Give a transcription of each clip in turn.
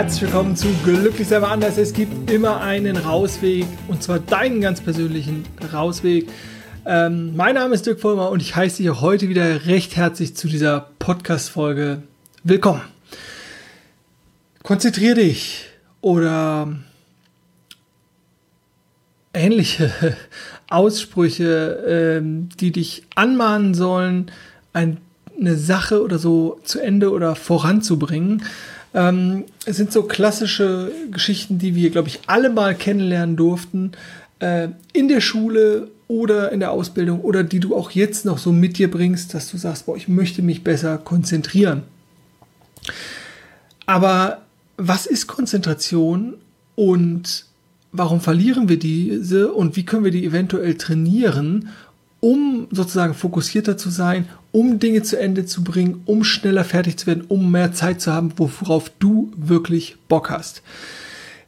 Herzlich willkommen zu Glücklich selber anders. Es gibt immer einen Rausweg und zwar deinen ganz persönlichen Rausweg. Ähm, mein Name ist Dirk Vollmer und ich heiße dich heute wieder recht herzlich zu dieser Podcast-Folge willkommen. Konzentrier dich oder ähnliche Aussprüche, ähm, die dich anmahnen sollen, ein, eine Sache oder so zu Ende oder voranzubringen. Ähm, es sind so klassische Geschichten, die wir, glaube ich, alle mal kennenlernen durften. Äh, in der Schule oder in der Ausbildung oder die du auch jetzt noch so mit dir bringst, dass du sagst, boah, ich möchte mich besser konzentrieren. Aber was ist Konzentration und warum verlieren wir diese und wie können wir die eventuell trainieren, um sozusagen fokussierter zu sein, um Dinge zu Ende zu bringen, um schneller fertig zu werden, um mehr Zeit zu haben, worauf du wirklich Bock hast.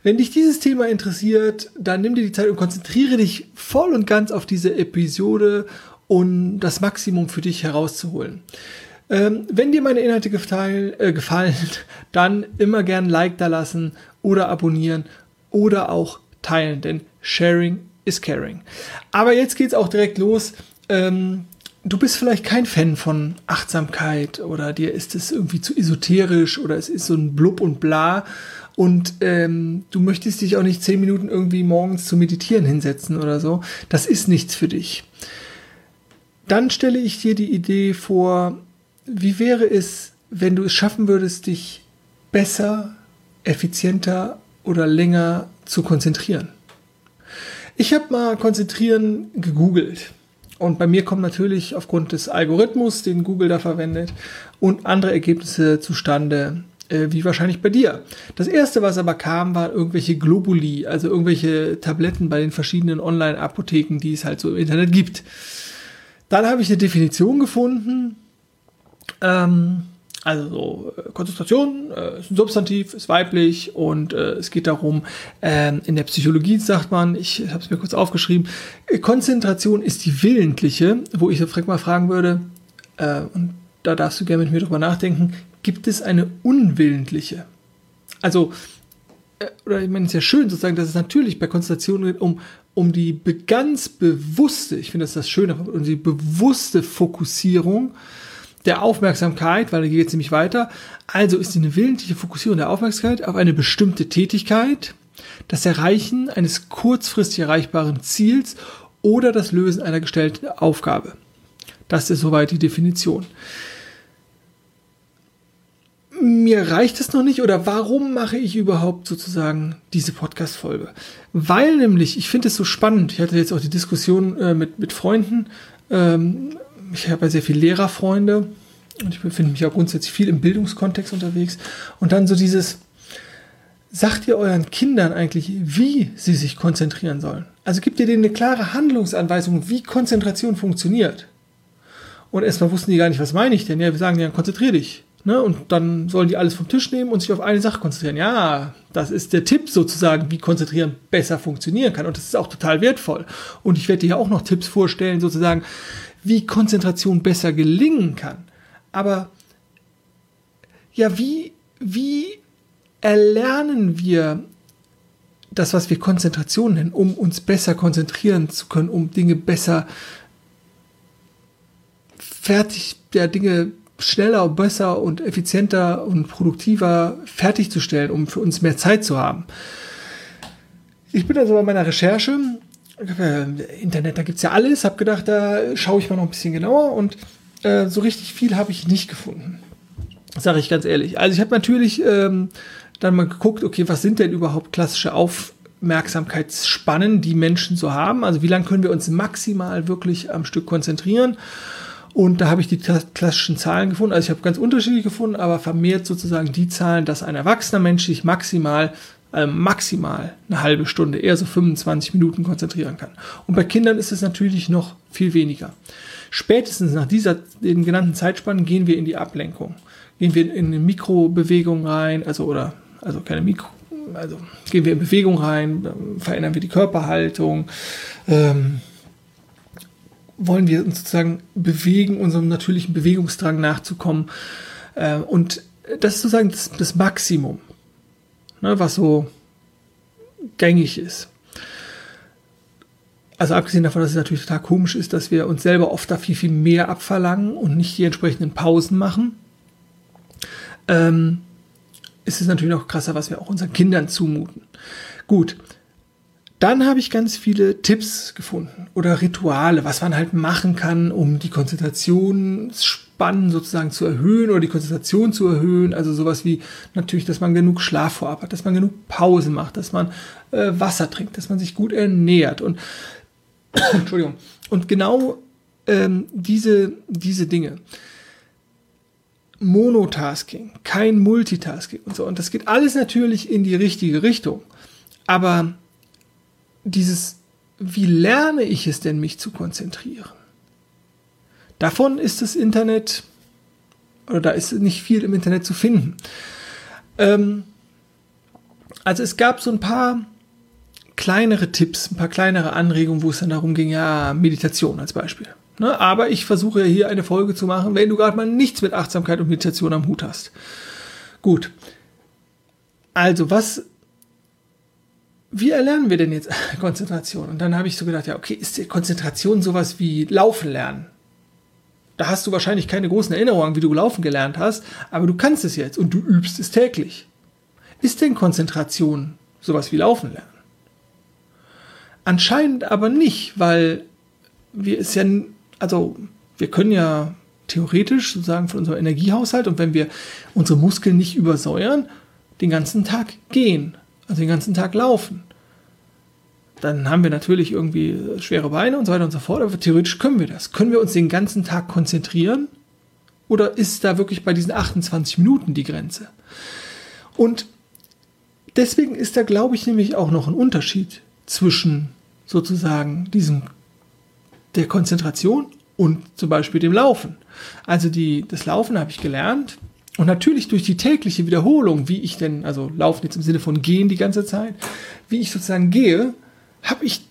Wenn dich dieses Thema interessiert, dann nimm dir die Zeit und konzentriere dich voll und ganz auf diese Episode, um das Maximum für dich herauszuholen. Ähm, wenn dir meine Inhalte gefallen, äh, gefallen, dann immer gern Like da lassen oder abonnieren oder auch teilen, denn Sharing is Caring. Aber jetzt geht's auch direkt los. Ähm, du bist vielleicht kein Fan von Achtsamkeit oder dir ist es irgendwie zu esoterisch oder es ist so ein Blub und Bla und ähm, du möchtest dich auch nicht zehn Minuten irgendwie morgens zu meditieren hinsetzen oder so. Das ist nichts für dich. Dann stelle ich dir die Idee vor, wie wäre es, wenn du es schaffen würdest, dich besser, effizienter oder länger zu konzentrieren? Ich habe mal konzentrieren gegoogelt. Und bei mir kommen natürlich aufgrund des Algorithmus, den Google da verwendet, und andere Ergebnisse zustande, äh, wie wahrscheinlich bei dir. Das erste, was aber kam, war irgendwelche Globuli, also irgendwelche Tabletten bei den verschiedenen Online-Apotheken, die es halt so im Internet gibt. Dann habe ich eine Definition gefunden. Ähm, also so, äh, Konzentration äh, ist ein Substantiv, ist weiblich und äh, es geht darum, äh, in der Psychologie sagt man, ich habe es mir kurz aufgeschrieben, äh, Konzentration ist die willentliche, wo ich Frank mal fragen würde, äh, und da darfst du gerne mit mir drüber nachdenken, gibt es eine unwillentliche? Also, oder ich meine, es ist ja schön sozusagen, dass es natürlich bei Konzentration geht um, um die ganz bewusste, ich finde das das Schöne, um die bewusste Fokussierung der Aufmerksamkeit, weil da geht es nämlich weiter. Also ist eine willentliche Fokussierung der Aufmerksamkeit auf eine bestimmte Tätigkeit, das Erreichen eines kurzfristig erreichbaren Ziels oder das Lösen einer gestellten Aufgabe. Das ist soweit die Definition. Mir reicht es noch nicht oder warum mache ich überhaupt sozusagen diese Podcast-Folge? Weil nämlich, ich finde es so spannend, ich hatte jetzt auch die Diskussion äh, mit, mit Freunden, ähm, ich habe ja sehr viele Lehrerfreunde und ich befinde mich auch grundsätzlich viel im Bildungskontext unterwegs. Und dann so dieses, sagt ihr euren Kindern eigentlich, wie sie sich konzentrieren sollen? Also gibt ihr denen eine klare Handlungsanweisung, wie Konzentration funktioniert? Und erstmal wussten die gar nicht, was meine ich denn? Ja, wir sagen ja, konzentrier dich. Ne? Und dann sollen die alles vom Tisch nehmen und sich auf eine Sache konzentrieren. Ja, das ist der Tipp sozusagen, wie Konzentrieren besser funktionieren kann. Und das ist auch total wertvoll. Und ich werde dir auch noch Tipps vorstellen, sozusagen, wie Konzentration besser gelingen kann. Aber ja, wie, wie erlernen wir das, was wir Konzentration nennen, um uns besser konzentrieren zu können, um Dinge besser fertig, ja, Dinge schneller und besser und effizienter und produktiver fertigzustellen, um für uns mehr Zeit zu haben. Ich bin also bei meiner Recherche Internet, da gibt es ja alles. Habe gedacht, da schaue ich mal noch ein bisschen genauer und äh, so richtig viel habe ich nicht gefunden. Sage ich ganz ehrlich. Also ich habe natürlich ähm, dann mal geguckt, okay, was sind denn überhaupt klassische Aufmerksamkeitsspannen, die Menschen so haben? Also wie lange können wir uns maximal wirklich am Stück konzentrieren? Und da habe ich die klassischen Zahlen gefunden. Also ich habe ganz unterschiedlich gefunden, aber vermehrt sozusagen die Zahlen, dass ein erwachsener Mensch sich maximal äh, maximal eine halbe Stunde, eher so 25 Minuten konzentrieren kann. Und bei Kindern ist es natürlich noch viel weniger. Spätestens nach dieser, den genannten Zeitspannen gehen wir in die Ablenkung. Gehen wir in eine Mikrobewegung rein, also oder, also keine Mikro, also gehen wir in Bewegung rein, verändern wir die Körperhaltung, ähm, wollen wir uns sozusagen bewegen, unserem natürlichen Bewegungsdrang nachzukommen. Äh, und das ist sozusagen das, das Maximum. Ne, was so gängig ist. Also abgesehen davon, dass es natürlich total komisch ist, dass wir uns selber oft da viel, viel mehr abverlangen und nicht die entsprechenden Pausen machen, ähm, ist es natürlich noch krasser, was wir auch unseren Kindern zumuten. Gut, dann habe ich ganz viele Tipps gefunden oder Rituale, was man halt machen kann, um die Konzentrationsspannen sozusagen zu erhöhen oder die Konzentration zu erhöhen. Also sowas wie natürlich, dass man genug Schlaf vorab hat, dass man genug Pause macht, dass man äh, Wasser trinkt, dass man sich gut ernährt und Entschuldigung. Und genau ähm, diese, diese Dinge. Monotasking, kein Multitasking und so. Und das geht alles natürlich in die richtige Richtung. Aber dieses, wie lerne ich es denn, mich zu konzentrieren? Davon ist das Internet, oder da ist nicht viel im Internet zu finden. Ähm, also es gab so ein paar kleinere Tipps, ein paar kleinere Anregungen, wo es dann darum ging, ja, Meditation als Beispiel. Ne? Aber ich versuche ja hier eine Folge zu machen, wenn du gerade mal nichts mit Achtsamkeit und Meditation am Hut hast. Gut. Also, was wie erlernen wir denn jetzt Konzentration? Und dann habe ich so gedacht, ja, okay, ist Konzentration sowas wie Laufen lernen? Da hast du wahrscheinlich keine großen Erinnerungen, wie du laufen gelernt hast, aber du kannst es jetzt und du übst es täglich. Ist denn Konzentration sowas wie Laufen lernen? Anscheinend aber nicht, weil wir es ja, also wir können ja theoretisch sozusagen von unserem Energiehaushalt und wenn wir unsere Muskeln nicht übersäuern, den ganzen Tag gehen also den ganzen Tag laufen. Dann haben wir natürlich irgendwie schwere Beine und so weiter und so fort, aber theoretisch können wir das. Können wir uns den ganzen Tag konzentrieren? Oder ist da wirklich bei diesen 28 Minuten die Grenze? Und deswegen ist da, glaube ich, nämlich auch noch ein Unterschied zwischen sozusagen diesem der Konzentration und zum Beispiel dem Laufen. Also die, das Laufen habe ich gelernt, und natürlich durch die tägliche Wiederholung, wie ich denn, also laufen jetzt im Sinne von gehen die ganze Zeit, wie ich sozusagen gehe, habe ich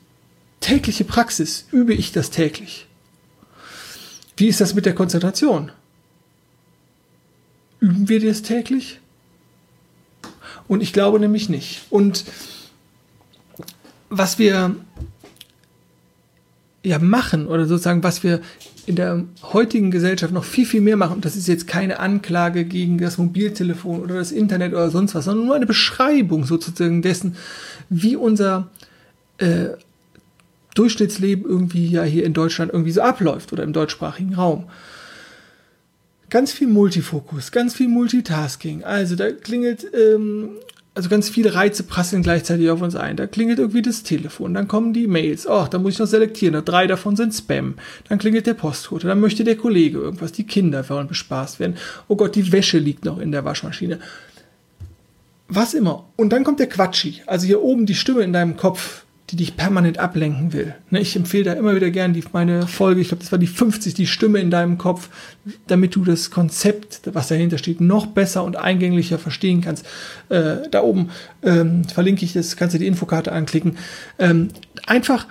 tägliche Praxis, übe ich das täglich. Wie ist das mit der Konzentration? Üben wir das täglich? Und ich glaube nämlich nicht. Und was wir ja machen oder sozusagen was wir in der heutigen Gesellschaft noch viel, viel mehr machen. Und das ist jetzt keine Anklage gegen das Mobiltelefon oder das Internet oder sonst was, sondern nur eine Beschreibung sozusagen dessen, wie unser äh, Durchschnittsleben irgendwie ja hier in Deutschland irgendwie so abläuft oder im deutschsprachigen Raum. Ganz viel Multifokus, ganz viel Multitasking. Also da klingelt ähm, also ganz viele Reize prasseln gleichzeitig auf uns ein. Da klingelt irgendwie das Telefon, dann kommen die Mails. Oh, da muss ich noch selektieren. Drei davon sind Spam. Dann klingelt der Postbote, dann möchte der Kollege irgendwas. Die Kinder wollen bespaßt werden. Oh Gott, die Wäsche liegt noch in der Waschmaschine. Was immer. Und dann kommt der Quatschi. Also hier oben die Stimme in deinem Kopf, die dich permanent ablenken will. Ne, ich empfehle da immer wieder gern meine Folge, ich glaube, das war die 50, die Stimme in deinem Kopf, damit du das Konzept, was dahinter steht, noch besser und eingänglicher verstehen kannst. Äh, da oben ähm, verlinke ich das, kannst du die Infokarte anklicken. Ähm, einfach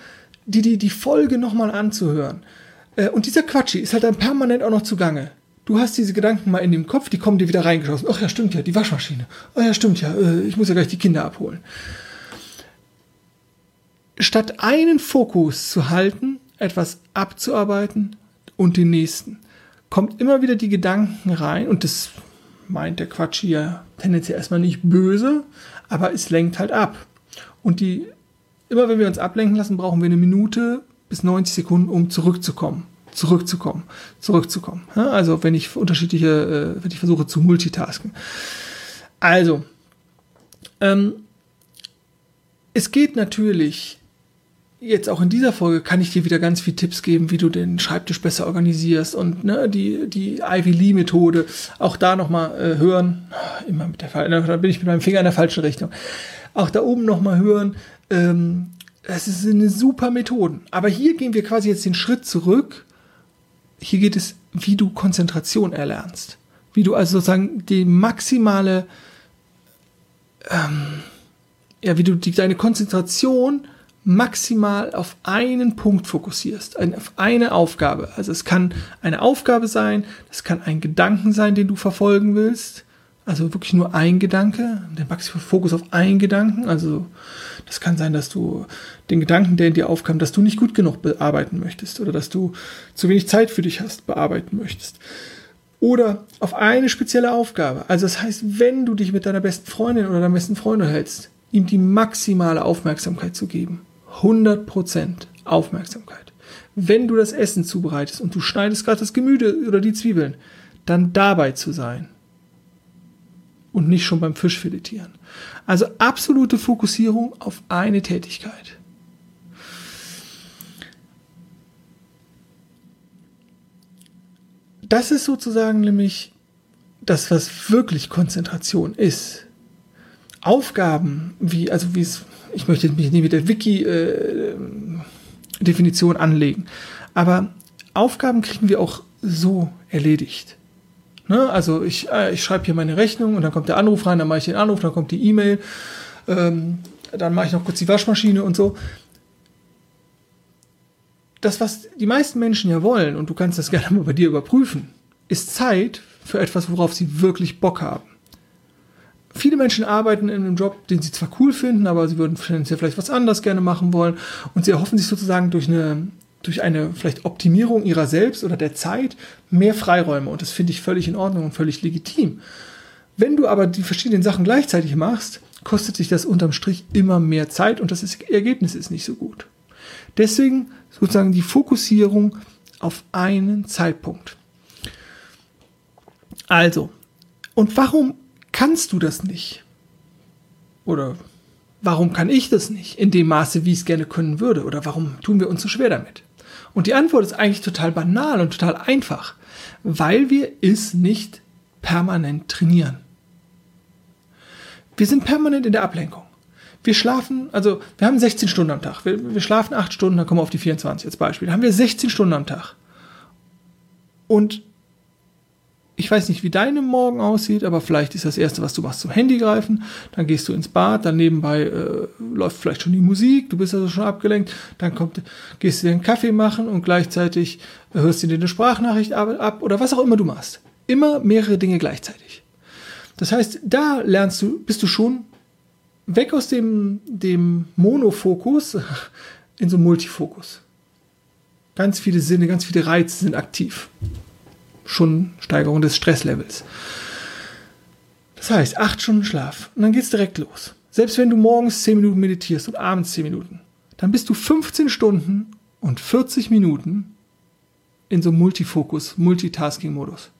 die, die, die Folge nochmal anzuhören. Äh, und dieser Quatschi ist halt dann permanent auch noch zugange. Du hast diese Gedanken mal in dem Kopf, die kommen dir wieder reingeschossen. Ach ja, stimmt ja, die Waschmaschine. Ach ja, stimmt ja, äh, ich muss ja gleich die Kinder abholen statt einen Fokus zu halten, etwas abzuarbeiten und den nächsten, kommt immer wieder die Gedanken rein und das meint der Quatsch hier tendenziell erstmal nicht böse, aber es lenkt halt ab. Und die, immer wenn wir uns ablenken lassen, brauchen wir eine Minute bis 90 Sekunden, um zurückzukommen. Zurückzukommen, zurückzukommen. Also wenn ich unterschiedliche, äh, wenn ich versuche zu multitasken. Also, ähm, es geht natürlich jetzt auch in dieser Folge kann ich dir wieder ganz viele Tipps geben, wie du den Schreibtisch besser organisierst und ne, die, die Ivy Lee Methode auch da nochmal äh, hören. Immer mit der Fall, da bin ich mit meinem Finger in der falschen Richtung. Auch da oben nochmal hören. Ähm, das ist eine super Methode. Aber hier gehen wir quasi jetzt den Schritt zurück. Hier geht es, wie du Konzentration erlernst. Wie du also sozusagen die maximale, ähm, ja, wie du die, deine Konzentration maximal auf einen Punkt fokussierst, auf eine Aufgabe. Also es kann eine Aufgabe sein, es kann ein Gedanken sein, den du verfolgen willst. also wirklich nur ein Gedanke, den maximalen Fokus auf einen Gedanken. Also das kann sein, dass du den Gedanken, der in dir aufkam, dass du nicht gut genug bearbeiten möchtest oder dass du zu wenig Zeit für dich hast, bearbeiten möchtest. Oder auf eine spezielle Aufgabe. Also das heißt, wenn du dich mit deiner besten Freundin oder deinem besten Freund hältst, ihm die maximale Aufmerksamkeit zu geben. 100% Aufmerksamkeit. Wenn du das Essen zubereitest und du schneidest gerade das Gemüse oder die Zwiebeln, dann dabei zu sein und nicht schon beim Fischfiletieren. Also absolute Fokussierung auf eine Tätigkeit. Das ist sozusagen nämlich das, was wirklich Konzentration ist. Aufgaben, wie, also wie es, ich möchte mich nie mit der Wiki-Definition äh, anlegen, aber Aufgaben kriegen wir auch so erledigt. Ne? Also ich, äh, ich schreibe hier meine Rechnung und dann kommt der Anruf rein, dann mache ich den Anruf, dann kommt die E-Mail, ähm, dann mache ich noch kurz die Waschmaschine und so. Das, was die meisten Menschen ja wollen, und du kannst das gerne mal bei dir überprüfen, ist Zeit für etwas, worauf sie wirklich Bock haben. Viele Menschen arbeiten in einem Job, den sie zwar cool finden, aber sie würden vielleicht was anderes gerne machen wollen und sie erhoffen sich sozusagen durch eine durch eine vielleicht Optimierung ihrer selbst oder der Zeit mehr Freiräume. Und das finde ich völlig in Ordnung und völlig legitim. Wenn du aber die verschiedenen Sachen gleichzeitig machst, kostet sich das unterm Strich immer mehr Zeit und das Ergebnis ist nicht so gut. Deswegen sozusagen die Fokussierung auf einen Zeitpunkt. Also, und warum kannst du das nicht? Oder warum kann ich das nicht in dem Maße, wie ich es gerne können würde? Oder warum tun wir uns so schwer damit? Und die Antwort ist eigentlich total banal und total einfach, weil wir es nicht permanent trainieren. Wir sind permanent in der Ablenkung. Wir schlafen, also wir haben 16 Stunden am Tag. Wir, wir schlafen 8 Stunden, dann kommen wir auf die 24 als Beispiel. Da haben wir 16 Stunden am Tag. Und ich weiß nicht, wie deine Morgen aussieht, aber vielleicht ist das Erste, was du machst, zum Handy greifen. Dann gehst du ins Bad, dann nebenbei äh, läuft vielleicht schon die Musik, du bist also schon abgelenkt. Dann kommt, gehst du dir einen Kaffee machen und gleichzeitig hörst du dir eine Sprachnachricht ab, oder was auch immer du machst. Immer mehrere Dinge gleichzeitig. Das heißt, da lernst du, bist du schon weg aus dem, dem Monofokus in so Multifokus. Ganz viele Sinne, ganz viele Reize sind aktiv schon Steigerung des Stresslevels. Das heißt, acht Stunden Schlaf und dann geht es direkt los. Selbst wenn du morgens 10 Minuten meditierst und abends 10 Minuten, dann bist du 15 Stunden und 40 Minuten in so Multifokus, Multitasking-Modus.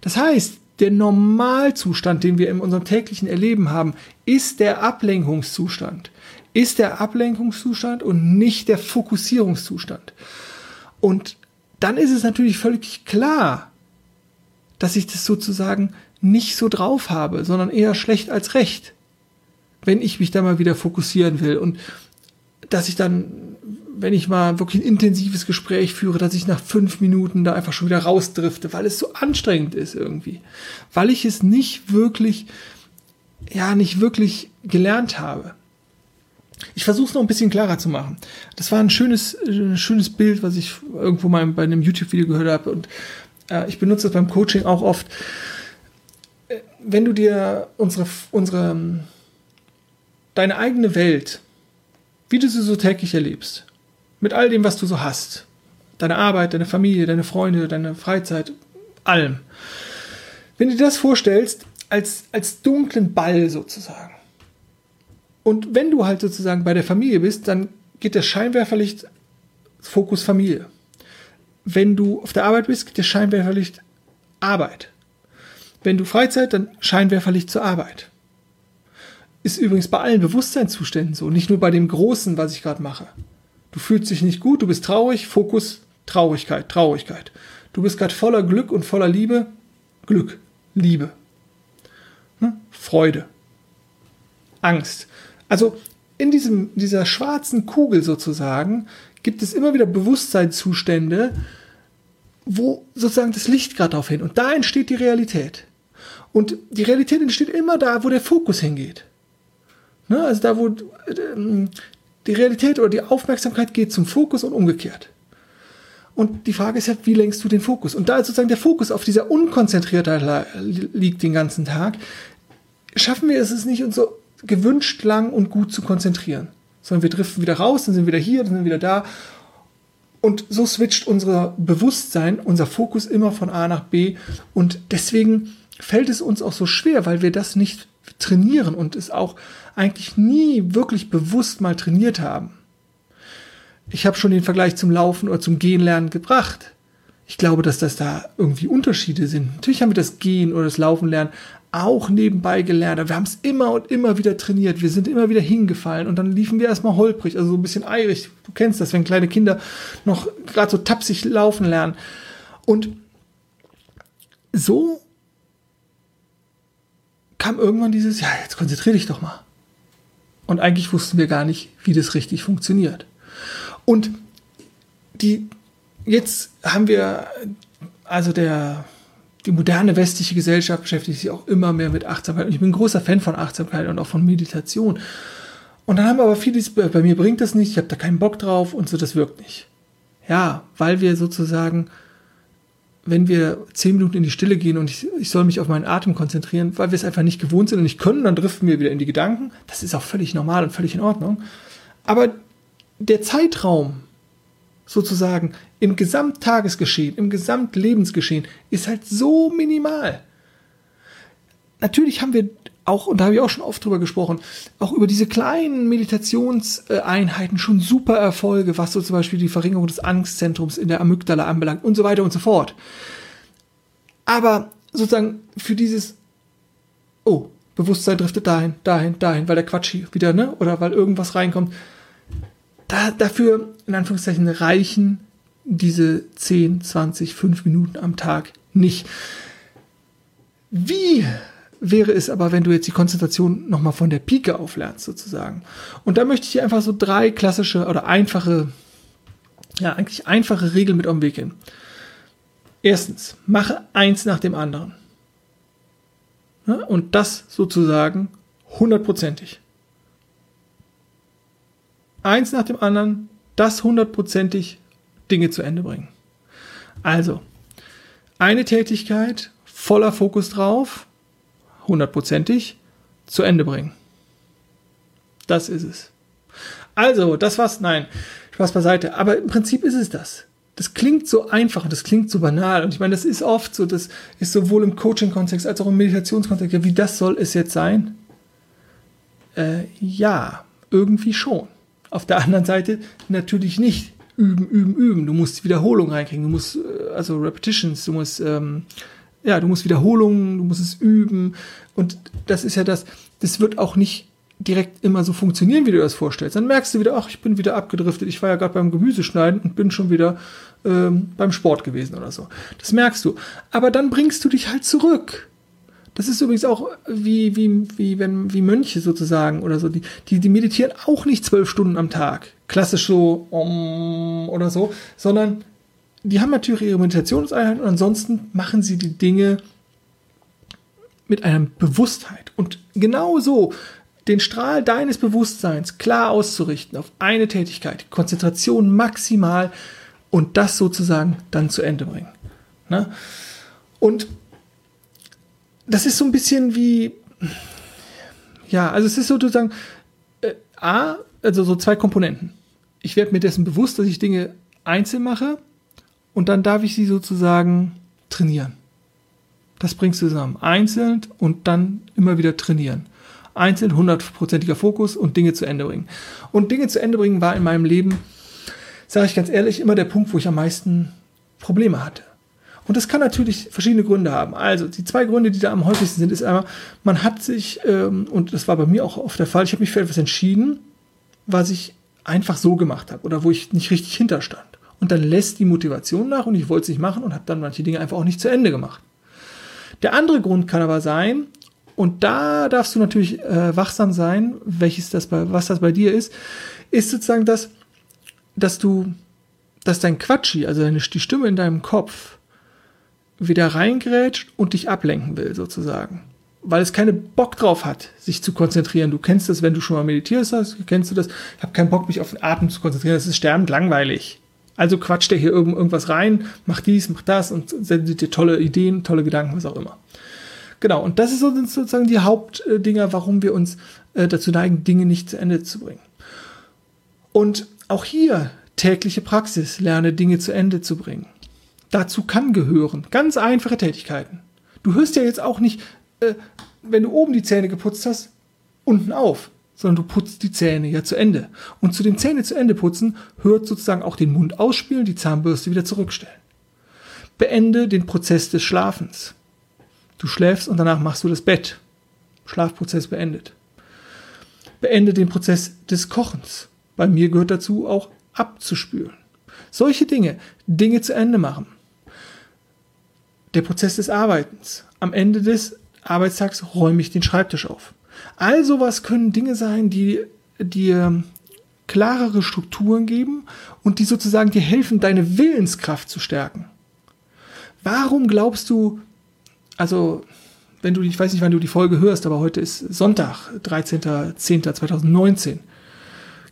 Das heißt, der Normalzustand, den wir in unserem täglichen Erleben haben, ist der Ablenkungszustand. Ist der Ablenkungszustand und nicht der Fokussierungszustand. Und dann ist es natürlich völlig klar, dass ich das sozusagen nicht so drauf habe, sondern eher schlecht als recht, wenn ich mich da mal wieder fokussieren will und dass ich dann, wenn ich mal wirklich ein intensives Gespräch führe, dass ich nach fünf Minuten da einfach schon wieder rausdrifte, weil es so anstrengend ist irgendwie, weil ich es nicht wirklich, ja, nicht wirklich gelernt habe. Ich versuche es noch ein bisschen klarer zu machen. Das war ein schönes, ein schönes Bild, was ich irgendwo mal bei einem YouTube-Video gehört habe und äh, ich benutze das beim Coaching auch oft. Äh, wenn du dir unsere, unsere, deine eigene Welt, wie du sie so täglich erlebst, mit all dem, was du so hast, deine Arbeit, deine Familie, deine Freunde, deine Freizeit, allem. Wenn du dir das vorstellst, als, als dunklen Ball sozusagen, und wenn du halt sozusagen bei der Familie bist, dann geht das Scheinwerferlicht Fokus Familie. Wenn du auf der Arbeit bist, geht das Scheinwerferlicht Arbeit. Wenn du Freizeit, dann Scheinwerferlicht zur Arbeit. Ist übrigens bei allen Bewusstseinszuständen so, nicht nur bei dem Großen, was ich gerade mache. Du fühlst dich nicht gut, du bist traurig, Fokus Traurigkeit, Traurigkeit. Du bist gerade voller Glück und voller Liebe, Glück, Liebe. Hm? Freude, Angst. Also in diesem, dieser schwarzen Kugel sozusagen gibt es immer wieder Bewusstseinszustände, wo sozusagen das Licht gerade drauf hin. Und da entsteht die Realität. Und die Realität entsteht immer da, wo der Fokus hingeht. Ne? Also da, wo äh, die Realität oder die Aufmerksamkeit geht zum Fokus und umgekehrt. Und die Frage ist ja, wie lenkst du den Fokus? Und da sozusagen der Fokus auf dieser Unkonzentriertheit liegt den ganzen Tag, schaffen wir es nicht, uns so gewünscht lang und gut zu konzentrieren. Sondern wir driften wieder raus, dann sind wieder hier, dann sind wieder da. Und so switcht unser Bewusstsein, unser Fokus immer von A nach B. Und deswegen fällt es uns auch so schwer, weil wir das nicht trainieren und es auch eigentlich nie wirklich bewusst mal trainiert haben. Ich habe schon den Vergleich zum Laufen oder zum Gehen lernen gebracht. Ich glaube, dass das da irgendwie Unterschiede sind. Natürlich haben wir das Gehen oder das Laufen lernen auch nebenbei gelernt. Wir haben es immer und immer wieder trainiert. Wir sind immer wieder hingefallen und dann liefen wir erstmal holprig, also so ein bisschen eirig. Du kennst das, wenn kleine Kinder noch gerade so tapsig laufen lernen. Und so kam irgendwann dieses, ja, jetzt konzentriere dich doch mal. Und eigentlich wussten wir gar nicht, wie das richtig funktioniert. Und die, jetzt haben wir, also der, die moderne westliche Gesellschaft beschäftigt sich auch immer mehr mit Achtsamkeit. Und ich bin ein großer Fan von Achtsamkeit und auch von Meditation. Und dann haben aber viele, bei mir bringt das nicht, ich habe da keinen Bock drauf und so, das wirkt nicht. Ja, weil wir sozusagen, wenn wir zehn Minuten in die Stille gehen und ich, ich soll mich auf meinen Atem konzentrieren, weil wir es einfach nicht gewohnt sind und nicht können, dann driften wir wieder in die Gedanken. Das ist auch völlig normal und völlig in Ordnung. Aber der Zeitraum, sozusagen im Gesamttagesgeschehen, im Gesamtlebensgeschehen ist halt so minimal. Natürlich haben wir auch, und da habe ich auch schon oft drüber gesprochen, auch über diese kleinen Meditationseinheiten schon super Erfolge, was so zum Beispiel die Verringerung des Angstzentrums in der Amygdala anbelangt und so weiter und so fort. Aber sozusagen für dieses, oh, Bewusstsein driftet dahin, dahin, dahin, weil der Quatsch wieder, ne, oder weil irgendwas reinkommt, da, dafür, in Anführungszeichen, reichen diese 10, 20, 5 Minuten am Tag nicht. Wie wäre es aber, wenn du jetzt die Konzentration nochmal von der Pike auflernst, sozusagen? Und da möchte ich dir einfach so drei klassische oder einfache, ja, eigentlich einfache Regeln mit gehen. Erstens, mache eins nach dem anderen. und das sozusagen hundertprozentig eins nach dem anderen, das hundertprozentig Dinge zu Ende bringen. Also, eine Tätigkeit, voller Fokus drauf, hundertprozentig zu Ende bringen. Das ist es. Also, das war's. Nein, Spaß beiseite. Aber im Prinzip ist es das. Das klingt so einfach und das klingt so banal. Und ich meine, das ist oft so, das ist sowohl im Coaching-Kontext als auch im Meditationskontext. Ja, wie das soll es jetzt sein? Äh, ja, irgendwie schon. Auf der anderen Seite natürlich nicht üben, üben, üben. Du musst Wiederholung reinkriegen, du musst, äh, also Repetitions, du musst, ähm, ja, du musst Wiederholungen, du musst es üben. Und das ist ja das, das wird auch nicht direkt immer so funktionieren, wie du das vorstellst. Dann merkst du wieder, ach, ich bin wieder abgedriftet, ich war ja gerade beim Gemüseschneiden und bin schon wieder ähm, beim Sport gewesen oder so. Das merkst du. Aber dann bringst du dich halt zurück. Das ist übrigens auch wie, wie, wie, wenn, wie Mönche sozusagen oder so. Die, die, die meditieren auch nicht zwölf Stunden am Tag. Klassisch so um, oder so, sondern die haben natürlich ihre Meditationseinheiten und ansonsten machen sie die Dinge mit einer Bewusstheit. Und genau so den Strahl deines Bewusstseins klar auszurichten auf eine Tätigkeit, Konzentration maximal und das sozusagen dann zu Ende bringen. Ne? Und das ist so ein bisschen wie, ja, also es ist sozusagen äh, A, also so zwei Komponenten. Ich werde mir dessen bewusst, dass ich Dinge einzeln mache und dann darf ich sie sozusagen trainieren. Das bringst du zusammen. Einzeln und dann immer wieder trainieren. Einzeln, hundertprozentiger Fokus und Dinge zu Ende bringen. Und Dinge zu Ende bringen war in meinem Leben, sage ich ganz ehrlich, immer der Punkt, wo ich am meisten Probleme hatte. Und das kann natürlich verschiedene Gründe haben. Also die zwei Gründe, die da am häufigsten sind, ist einmal, man hat sich, ähm, und das war bei mir auch oft der Fall, ich habe mich für etwas entschieden, was ich einfach so gemacht habe oder wo ich nicht richtig hinterstand. Und dann lässt die Motivation nach und ich wollte es nicht machen und habe dann manche Dinge einfach auch nicht zu Ende gemacht. Der andere Grund kann aber sein, und da darfst du natürlich äh, wachsam sein, welches das bei, was das bei dir ist, ist sozusagen das, dass du, dass dein Quatschi, also deine, die Stimme in deinem Kopf, wieder reingrätscht und dich ablenken will, sozusagen. Weil es keine Bock drauf hat, sich zu konzentrieren. Du kennst das, wenn du schon mal meditierst hast, kennst du das. Ich habe keinen Bock, mich auf den Atem zu konzentrieren. Das ist sterbend langweilig. Also quatscht er hier irgendwas rein, macht dies, macht das und sendet dir tolle Ideen, tolle Gedanken, was auch immer. Genau, und das ist sozusagen die Hauptdinger, warum wir uns äh, dazu neigen, Dinge nicht zu Ende zu bringen. Und auch hier tägliche Praxis, lerne Dinge zu Ende zu bringen. Dazu kann gehören ganz einfache Tätigkeiten. Du hörst ja jetzt auch nicht, äh, wenn du oben die Zähne geputzt hast, unten auf, sondern du putzt die Zähne ja zu Ende. Und zu dem Zähne zu Ende putzen hört sozusagen auch den Mund ausspielen, die Zahnbürste wieder zurückstellen. Beende den Prozess des Schlafens. Du schläfst und danach machst du das Bett. Schlafprozess beendet. Beende den Prozess des Kochens. Bei mir gehört dazu auch abzuspülen. Solche Dinge, Dinge zu Ende machen. Der Prozess des Arbeitens. Am Ende des Arbeitstags räume ich den Schreibtisch auf. All sowas können Dinge sein, die dir klarere Strukturen geben und die sozusagen dir helfen, deine Willenskraft zu stärken. Warum glaubst du, also wenn du, ich weiß nicht, wann du die Folge hörst, aber heute ist Sonntag, 13.10.2019.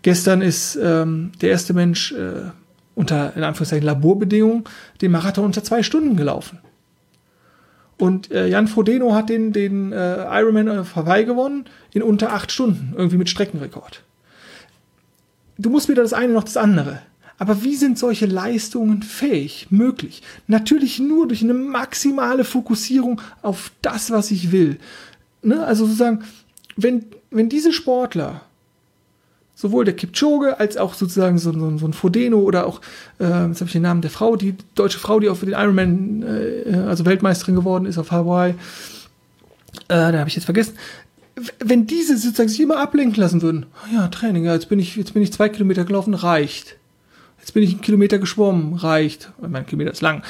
Gestern ist ähm, der erste Mensch äh, unter, in Anführungszeichen, Laborbedingungen den Marathon unter zwei Stunden gelaufen. Und äh, Jan Frodeno hat den, den äh, Ironman auf Hawaii gewonnen in unter acht Stunden, irgendwie mit Streckenrekord. Du musst weder das eine noch das andere. Aber wie sind solche Leistungen fähig, möglich? Natürlich nur durch eine maximale Fokussierung auf das, was ich will. Ne? Also sozusagen, wenn, wenn diese Sportler sowohl der Kipchoge als auch sozusagen so, so, so ein Fodeno oder auch, äh, jetzt habe ich den Namen der Frau, die deutsche Frau, die auf den Ironman, äh, also Weltmeisterin geworden ist auf Hawaii, äh, da habe ich jetzt vergessen. Wenn diese sozusagen sich immer ablenken lassen würden, oh ja, Training, ja, jetzt bin ich, jetzt bin ich zwei Kilometer gelaufen, reicht. Jetzt bin ich einen Kilometer geschwommen, reicht. Mein Kilometer ist lang.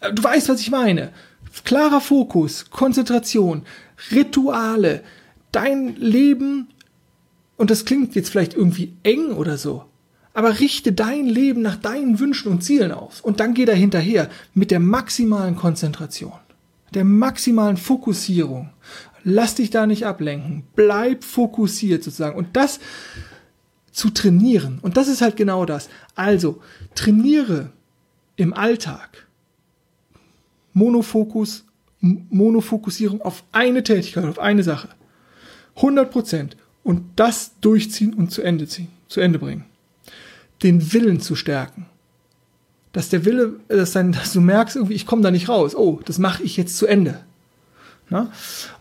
Äh, du weißt, was ich meine. Klarer Fokus, Konzentration, Rituale, dein Leben und das klingt jetzt vielleicht irgendwie eng oder so. Aber richte dein Leben nach deinen Wünschen und Zielen aus. Und dann geh da hinterher mit der maximalen Konzentration, der maximalen Fokussierung. Lass dich da nicht ablenken. Bleib fokussiert sozusagen. Und das zu trainieren. Und das ist halt genau das. Also, trainiere im Alltag. Monofokus, Monofokussierung auf eine Tätigkeit, auf eine Sache. 100 Prozent und das durchziehen und zu Ende ziehen, zu Ende bringen. Den Willen zu stärken. Dass der Wille, dass, dann, dass du merkst, irgendwie, ich komme da nicht raus. Oh, das mache ich jetzt zu Ende. Na?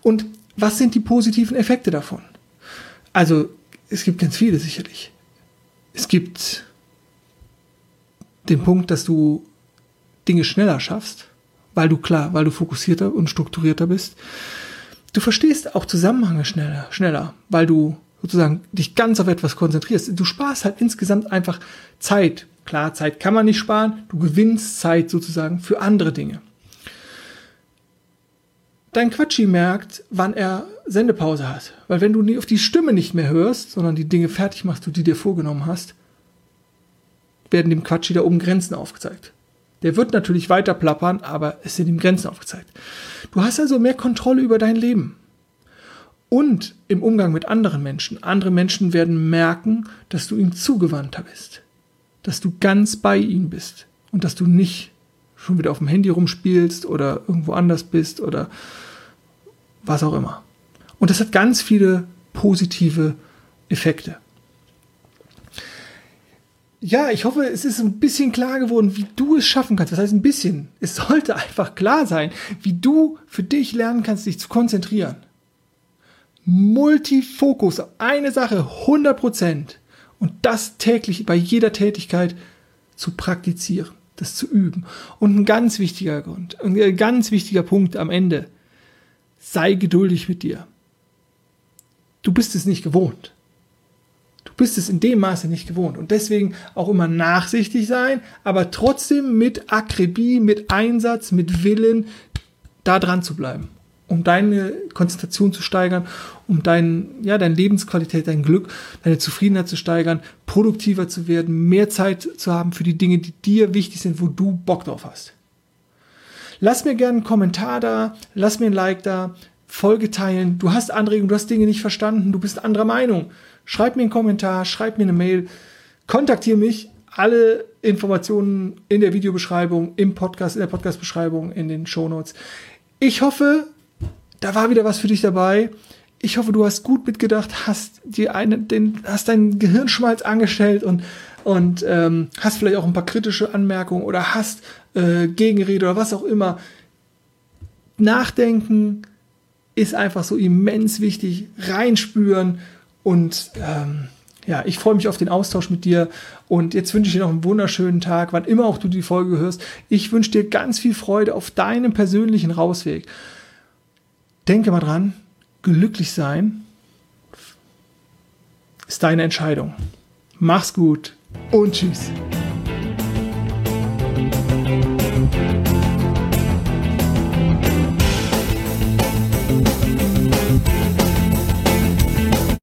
Und was sind die positiven Effekte davon? Also, es gibt ganz viele sicherlich. Es gibt den Punkt, dass du Dinge schneller schaffst, weil du klar, weil du fokussierter und strukturierter bist du verstehst auch Zusammenhänge schneller, schneller, weil du sozusagen dich ganz auf etwas konzentrierst. Du sparst halt insgesamt einfach Zeit. Klar, Zeit kann man nicht sparen, du gewinnst Zeit sozusagen für andere Dinge. Dein Quatschi merkt, wann er Sendepause hat. Weil wenn du auf die Stimme nicht mehr hörst, sondern die Dinge fertig machst, die du dir vorgenommen hast, werden dem Quatschi da oben Grenzen aufgezeigt. Der wird natürlich weiter plappern, aber es sind ihm Grenzen aufgezeigt. Du hast also mehr Kontrolle über dein Leben. Und im Umgang mit anderen Menschen. Andere Menschen werden merken, dass du ihm zugewandter bist. Dass du ganz bei ihm bist. Und dass du nicht schon wieder auf dem Handy rumspielst oder irgendwo anders bist oder was auch immer. Und das hat ganz viele positive Effekte. Ja, ich hoffe, es ist ein bisschen klar geworden, wie du es schaffen kannst. Das heißt ein bisschen. Es sollte einfach klar sein, wie du für dich lernen kannst, dich zu konzentrieren. Multifokus eine Sache, 100% Und das täglich bei jeder Tätigkeit zu praktizieren, das zu üben. Und ein ganz wichtiger Grund, ein ganz wichtiger Punkt am Ende. Sei geduldig mit dir. Du bist es nicht gewohnt bist es in dem Maße nicht gewohnt. Und deswegen auch immer nachsichtig sein, aber trotzdem mit Akribie, mit Einsatz, mit Willen da dran zu bleiben. Um deine Konzentration zu steigern, um dein, ja, deine Lebensqualität, dein Glück, deine Zufriedenheit zu steigern, produktiver zu werden, mehr Zeit zu haben für die Dinge, die dir wichtig sind, wo du Bock drauf hast. Lass mir gerne einen Kommentar da, lass mir ein Like da, Folge teilen. Du hast Anregungen, du hast Dinge nicht verstanden, du bist anderer Meinung schreib mir einen Kommentar, schreib mir eine Mail, kontaktiere mich. Alle Informationen in der Videobeschreibung, im Podcast, in der Podcastbeschreibung, in den Shownotes. Ich hoffe, da war wieder was für dich dabei. Ich hoffe, du hast gut mitgedacht, hast dir eine, den, hast deinen Gehirnschmalz angestellt und, und ähm, hast vielleicht auch ein paar kritische Anmerkungen oder hast äh, Gegenrede oder was auch immer. Nachdenken ist einfach so immens wichtig. Reinspüren und ähm, ja, ich freue mich auf den Austausch mit dir und jetzt wünsche ich dir noch einen wunderschönen Tag, wann immer auch du die Folge hörst. Ich wünsche dir ganz viel Freude auf deinem persönlichen Rausweg. Denke mal dran, glücklich sein ist deine Entscheidung. Mach's gut und tschüss.